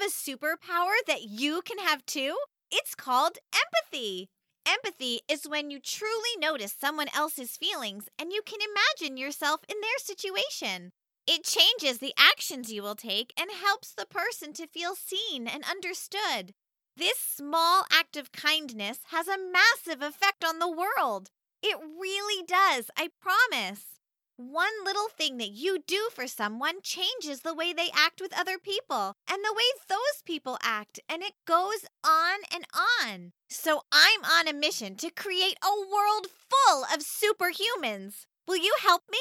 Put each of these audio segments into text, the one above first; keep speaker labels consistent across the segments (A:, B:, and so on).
A: have a superpower that you can have too? It's called empathy. Empathy is when you truly notice someone else's feelings and you can imagine yourself in their situation. It changes the actions you will take and helps the person to feel seen and understood. This small act of kindness has a massive effect on the world. It really does, I promise. One little thing that you do for someone changes the way they act with other people and the way those people act, and it goes on and on. So I'm on a mission to create a world full of superhumans. Will you help me?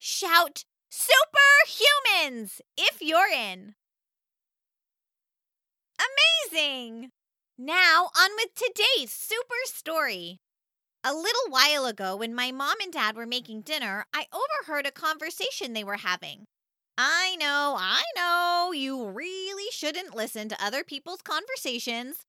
A: Shout, Superhumans, if you're in. Amazing! Now, on with today's super story. A little while ago, when my mom and dad were making dinner, I overheard a conversation they were having. I know, I know, you really shouldn't listen to other people's conversations.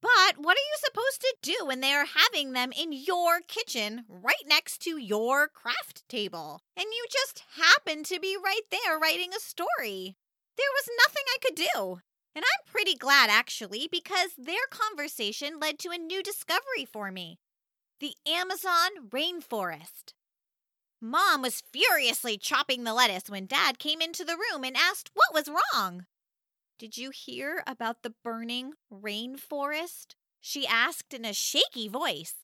A: But what are you supposed to do when they are having them in your kitchen right next to your craft table? And you just happen to be right there writing a story. There was nothing I could do. And I'm pretty glad, actually, because their conversation led to a new discovery for me the Amazon rainforest. Mom was furiously chopping the lettuce when Dad came into the room and asked what was wrong. Did you hear about the burning rainforest? She asked in a shaky voice.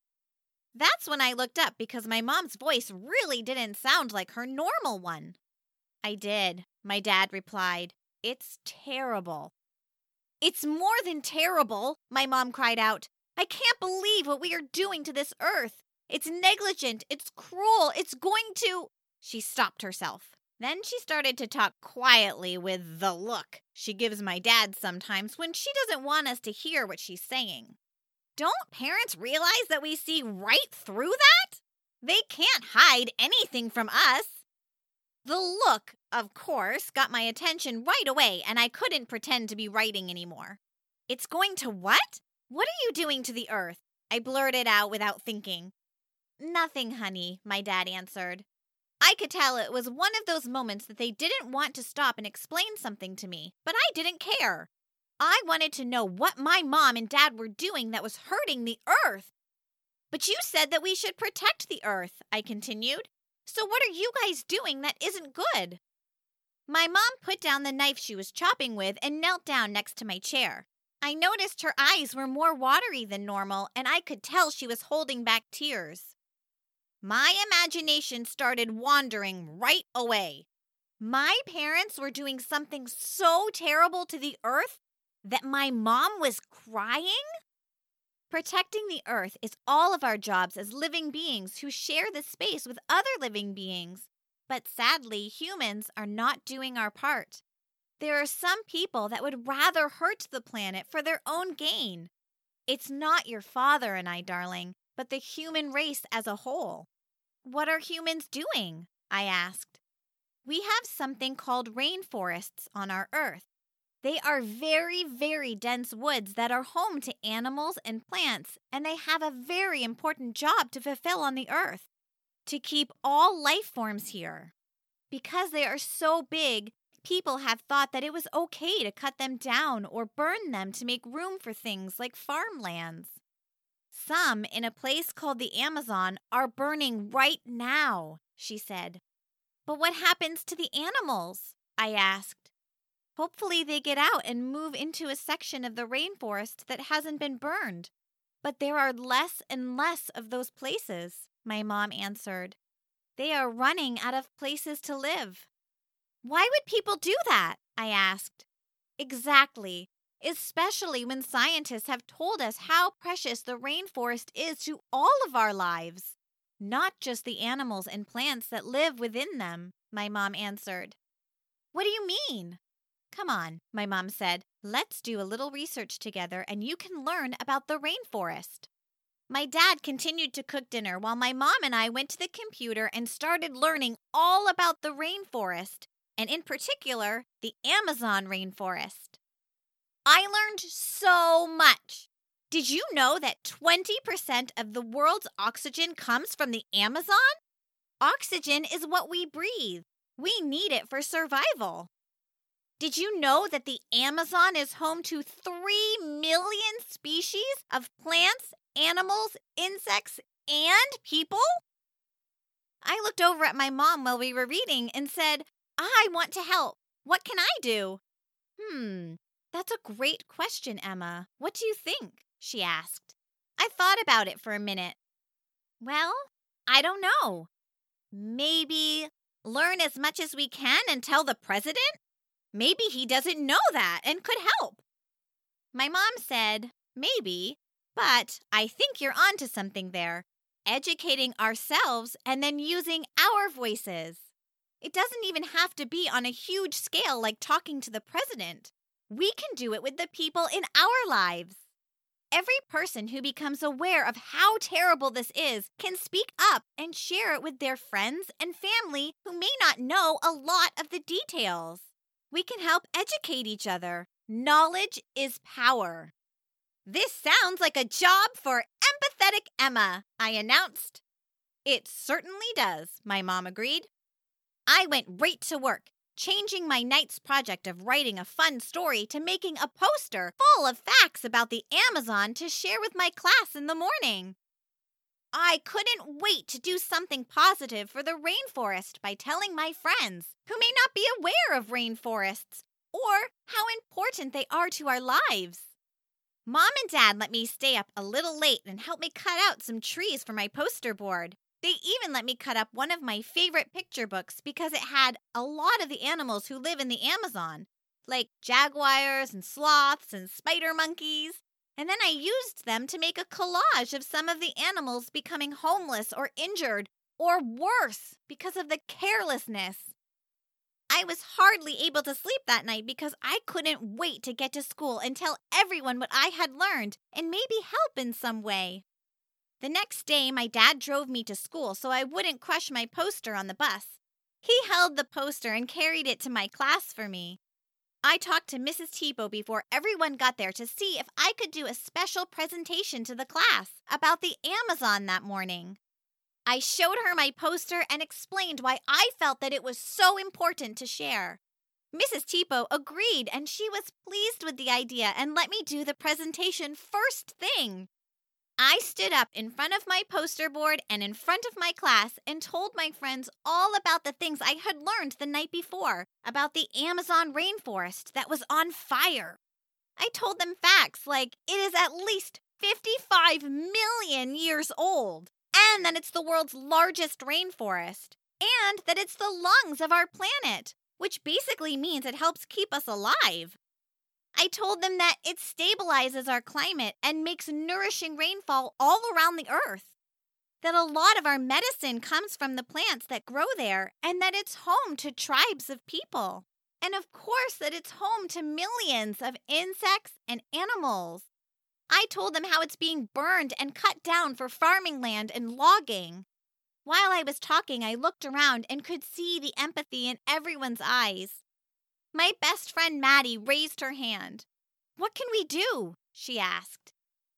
A: That's when I looked up because my mom's voice really didn't sound like her normal one. I did, my dad replied. It's terrible. It's more than terrible, my mom cried out. I can't believe what we are doing to this earth. It's negligent. It's cruel. It's going to. She stopped herself. Then she started to talk quietly with the look she gives my dad sometimes when she doesn't want us to hear what she's saying. Don't parents realize that we see right through that? They can't hide anything from us. The look, of course, got my attention right away, and I couldn't pretend to be writing anymore. It's going to what? What are you doing to the earth? I blurted out without thinking. Nothing, honey, my dad answered. I could tell it was one of those moments that they didn't want to stop and explain something to me, but I didn't care. I wanted to know what my mom and dad were doing that was hurting the earth. But you said that we should protect the earth, I continued. So what are you guys doing that isn't good? My mom put down the knife she was chopping with and knelt down next to my chair. I noticed her eyes were more watery than normal, and I could tell she was holding back tears. My imagination started wandering right away. My parents were doing something so terrible to the earth that my mom was crying? Protecting the earth is all of our jobs as living beings who share the space with other living beings. But sadly, humans are not doing our part. There are some people that would rather hurt the planet for their own gain. It's not your father and I, darling, but the human race as a whole. What are humans doing? I asked. We have something called rainforests on our Earth. They are very, very dense woods that are home to animals and plants, and they have a very important job to fulfill on the Earth to keep all life forms here. Because they are so big, people have thought that it was okay to cut them down or burn them to make room for things like farmlands. Some in a place called the Amazon are burning right now, she said. But what happens to the animals? I asked. Hopefully, they get out and move into a section of the rainforest that hasn't been burned. But there are less and less of those places, my mom answered. They are running out of places to live. Why would people do that? I asked. Exactly, especially when scientists have told us how precious the rainforest is to all of our lives, not just the animals and plants that live within them, my mom answered. What do you mean? Come on, my mom said. Let's do a little research together and you can learn about the rainforest. My dad continued to cook dinner while my mom and I went to the computer and started learning all about the rainforest and in particular, the Amazon rainforest. I learned so much. Did you know that 20% of the world's oxygen comes from the Amazon? Oxygen is what we breathe. We need it for survival. Did you know that the Amazon is home to 3 million species of plants, animals, insects, and people? I looked over at my mom while we were reading and said, I want to help. What can I do? Hmm, that's a great question, Emma. What do you think? she asked. I thought about it for a minute. Well, I don't know. Maybe learn as much as we can and tell the president? Maybe he doesn't know that and could help. My mom said, maybe, but I think you're onto something there. Educating ourselves and then using our voices. It doesn't even have to be on a huge scale like talking to the president. We can do it with the people in our lives. Every person who becomes aware of how terrible this is can speak up and share it with their friends and family who may not know a lot of the details. We can help educate each other. Knowledge is power. This sounds like a job for empathetic Emma, I announced. It certainly does, my mom agreed. I went right to work, changing my night's project of writing a fun story to making a poster full of facts about the Amazon to share with my class in the morning. I couldn't wait to do something positive for the rainforest by telling my friends who may not be aware of rainforests or how important they are to our lives. Mom and Dad let me stay up a little late and help me cut out some trees for my poster board. They even let me cut up one of my favorite picture books because it had a lot of the animals who live in the Amazon, like jaguars and sloths and spider monkeys. And then I used them to make a collage of some of the animals becoming homeless or injured, or worse, because of the carelessness. I was hardly able to sleep that night because I couldn't wait to get to school and tell everyone what I had learned and maybe help in some way. The next day, my dad drove me to school so I wouldn't crush my poster on the bus. He held the poster and carried it to my class for me. I talked to Mrs. Tipo before everyone got there to see if I could do a special presentation to the class about the Amazon that morning. I showed her my poster and explained why I felt that it was so important to share. Mrs. Tipo agreed and she was pleased with the idea and let me do the presentation first thing. I stood up in front of my poster board and in front of my class and told my friends all about the things I had learned the night before about the Amazon rainforest that was on fire. I told them facts like it is at least 55 million years old, and that it's the world's largest rainforest, and that it's the lungs of our planet, which basically means it helps keep us alive. I told them that it stabilizes our climate and makes nourishing rainfall all around the earth. That a lot of our medicine comes from the plants that grow there, and that it's home to tribes of people. And of course, that it's home to millions of insects and animals. I told them how it's being burned and cut down for farming land and logging. While I was talking, I looked around and could see the empathy in everyone's eyes. My best friend Maddie raised her hand. What can we do? she asked.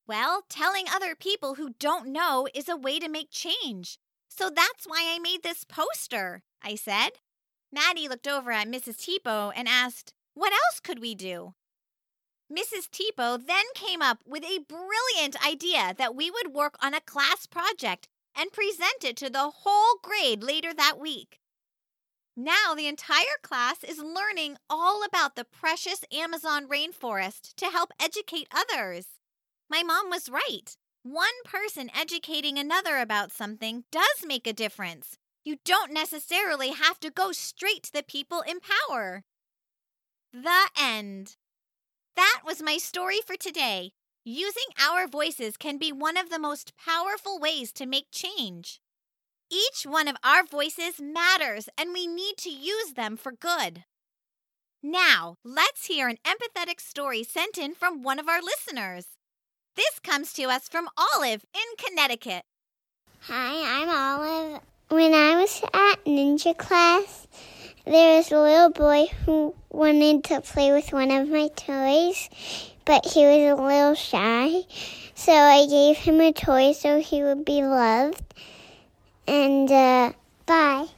A: Well, telling other people who don't know is a way to make change. So that's why I made this poster, I said. Maddie looked over at Mrs. Tipo and asked, What else could we do? Mrs. Tipo then came up with a brilliant idea that we would work on a class project and present it to the whole grade later that week. Now, the entire class is learning all about the precious Amazon rainforest to help educate others. My mom was right. One person educating another about something does make a difference. You don't necessarily have to go straight to the people in power. The end. That was my story for today. Using our voices can be one of the most powerful ways to make change. Each one of our voices matters, and we need to use them for good. Now, let's hear an empathetic story sent in from one of our listeners. This comes to us from Olive in Connecticut.
B: Hi, I'm Olive. When I was at ninja class, there was a little boy who wanted to play with one of my toys, but he was a little shy. So I gave him a toy so he would be loved and uh, bye.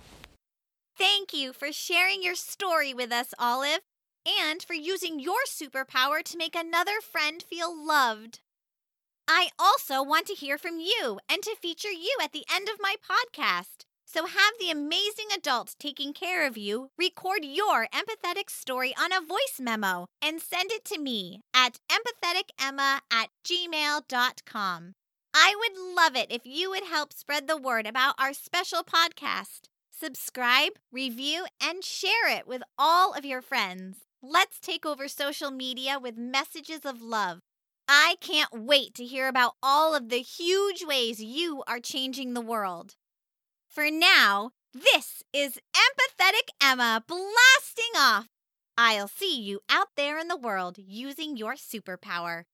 A: Thank you for sharing your story with us, Olive, and for using your superpower to make another friend feel loved. I also want to hear from you and to feature you at the end of my podcast. So have the amazing adult taking care of you record your empathetic story on a voice memo and send it to me at empatheticemma at gmail.com. I would love it if you would help spread the word about our special podcast. Subscribe, review, and share it with all of your friends. Let's take over social media with messages of love. I can't wait to hear about all of the huge ways you are changing the world. For now, this is Empathetic Emma blasting off. I'll see you out there in the world using your superpower.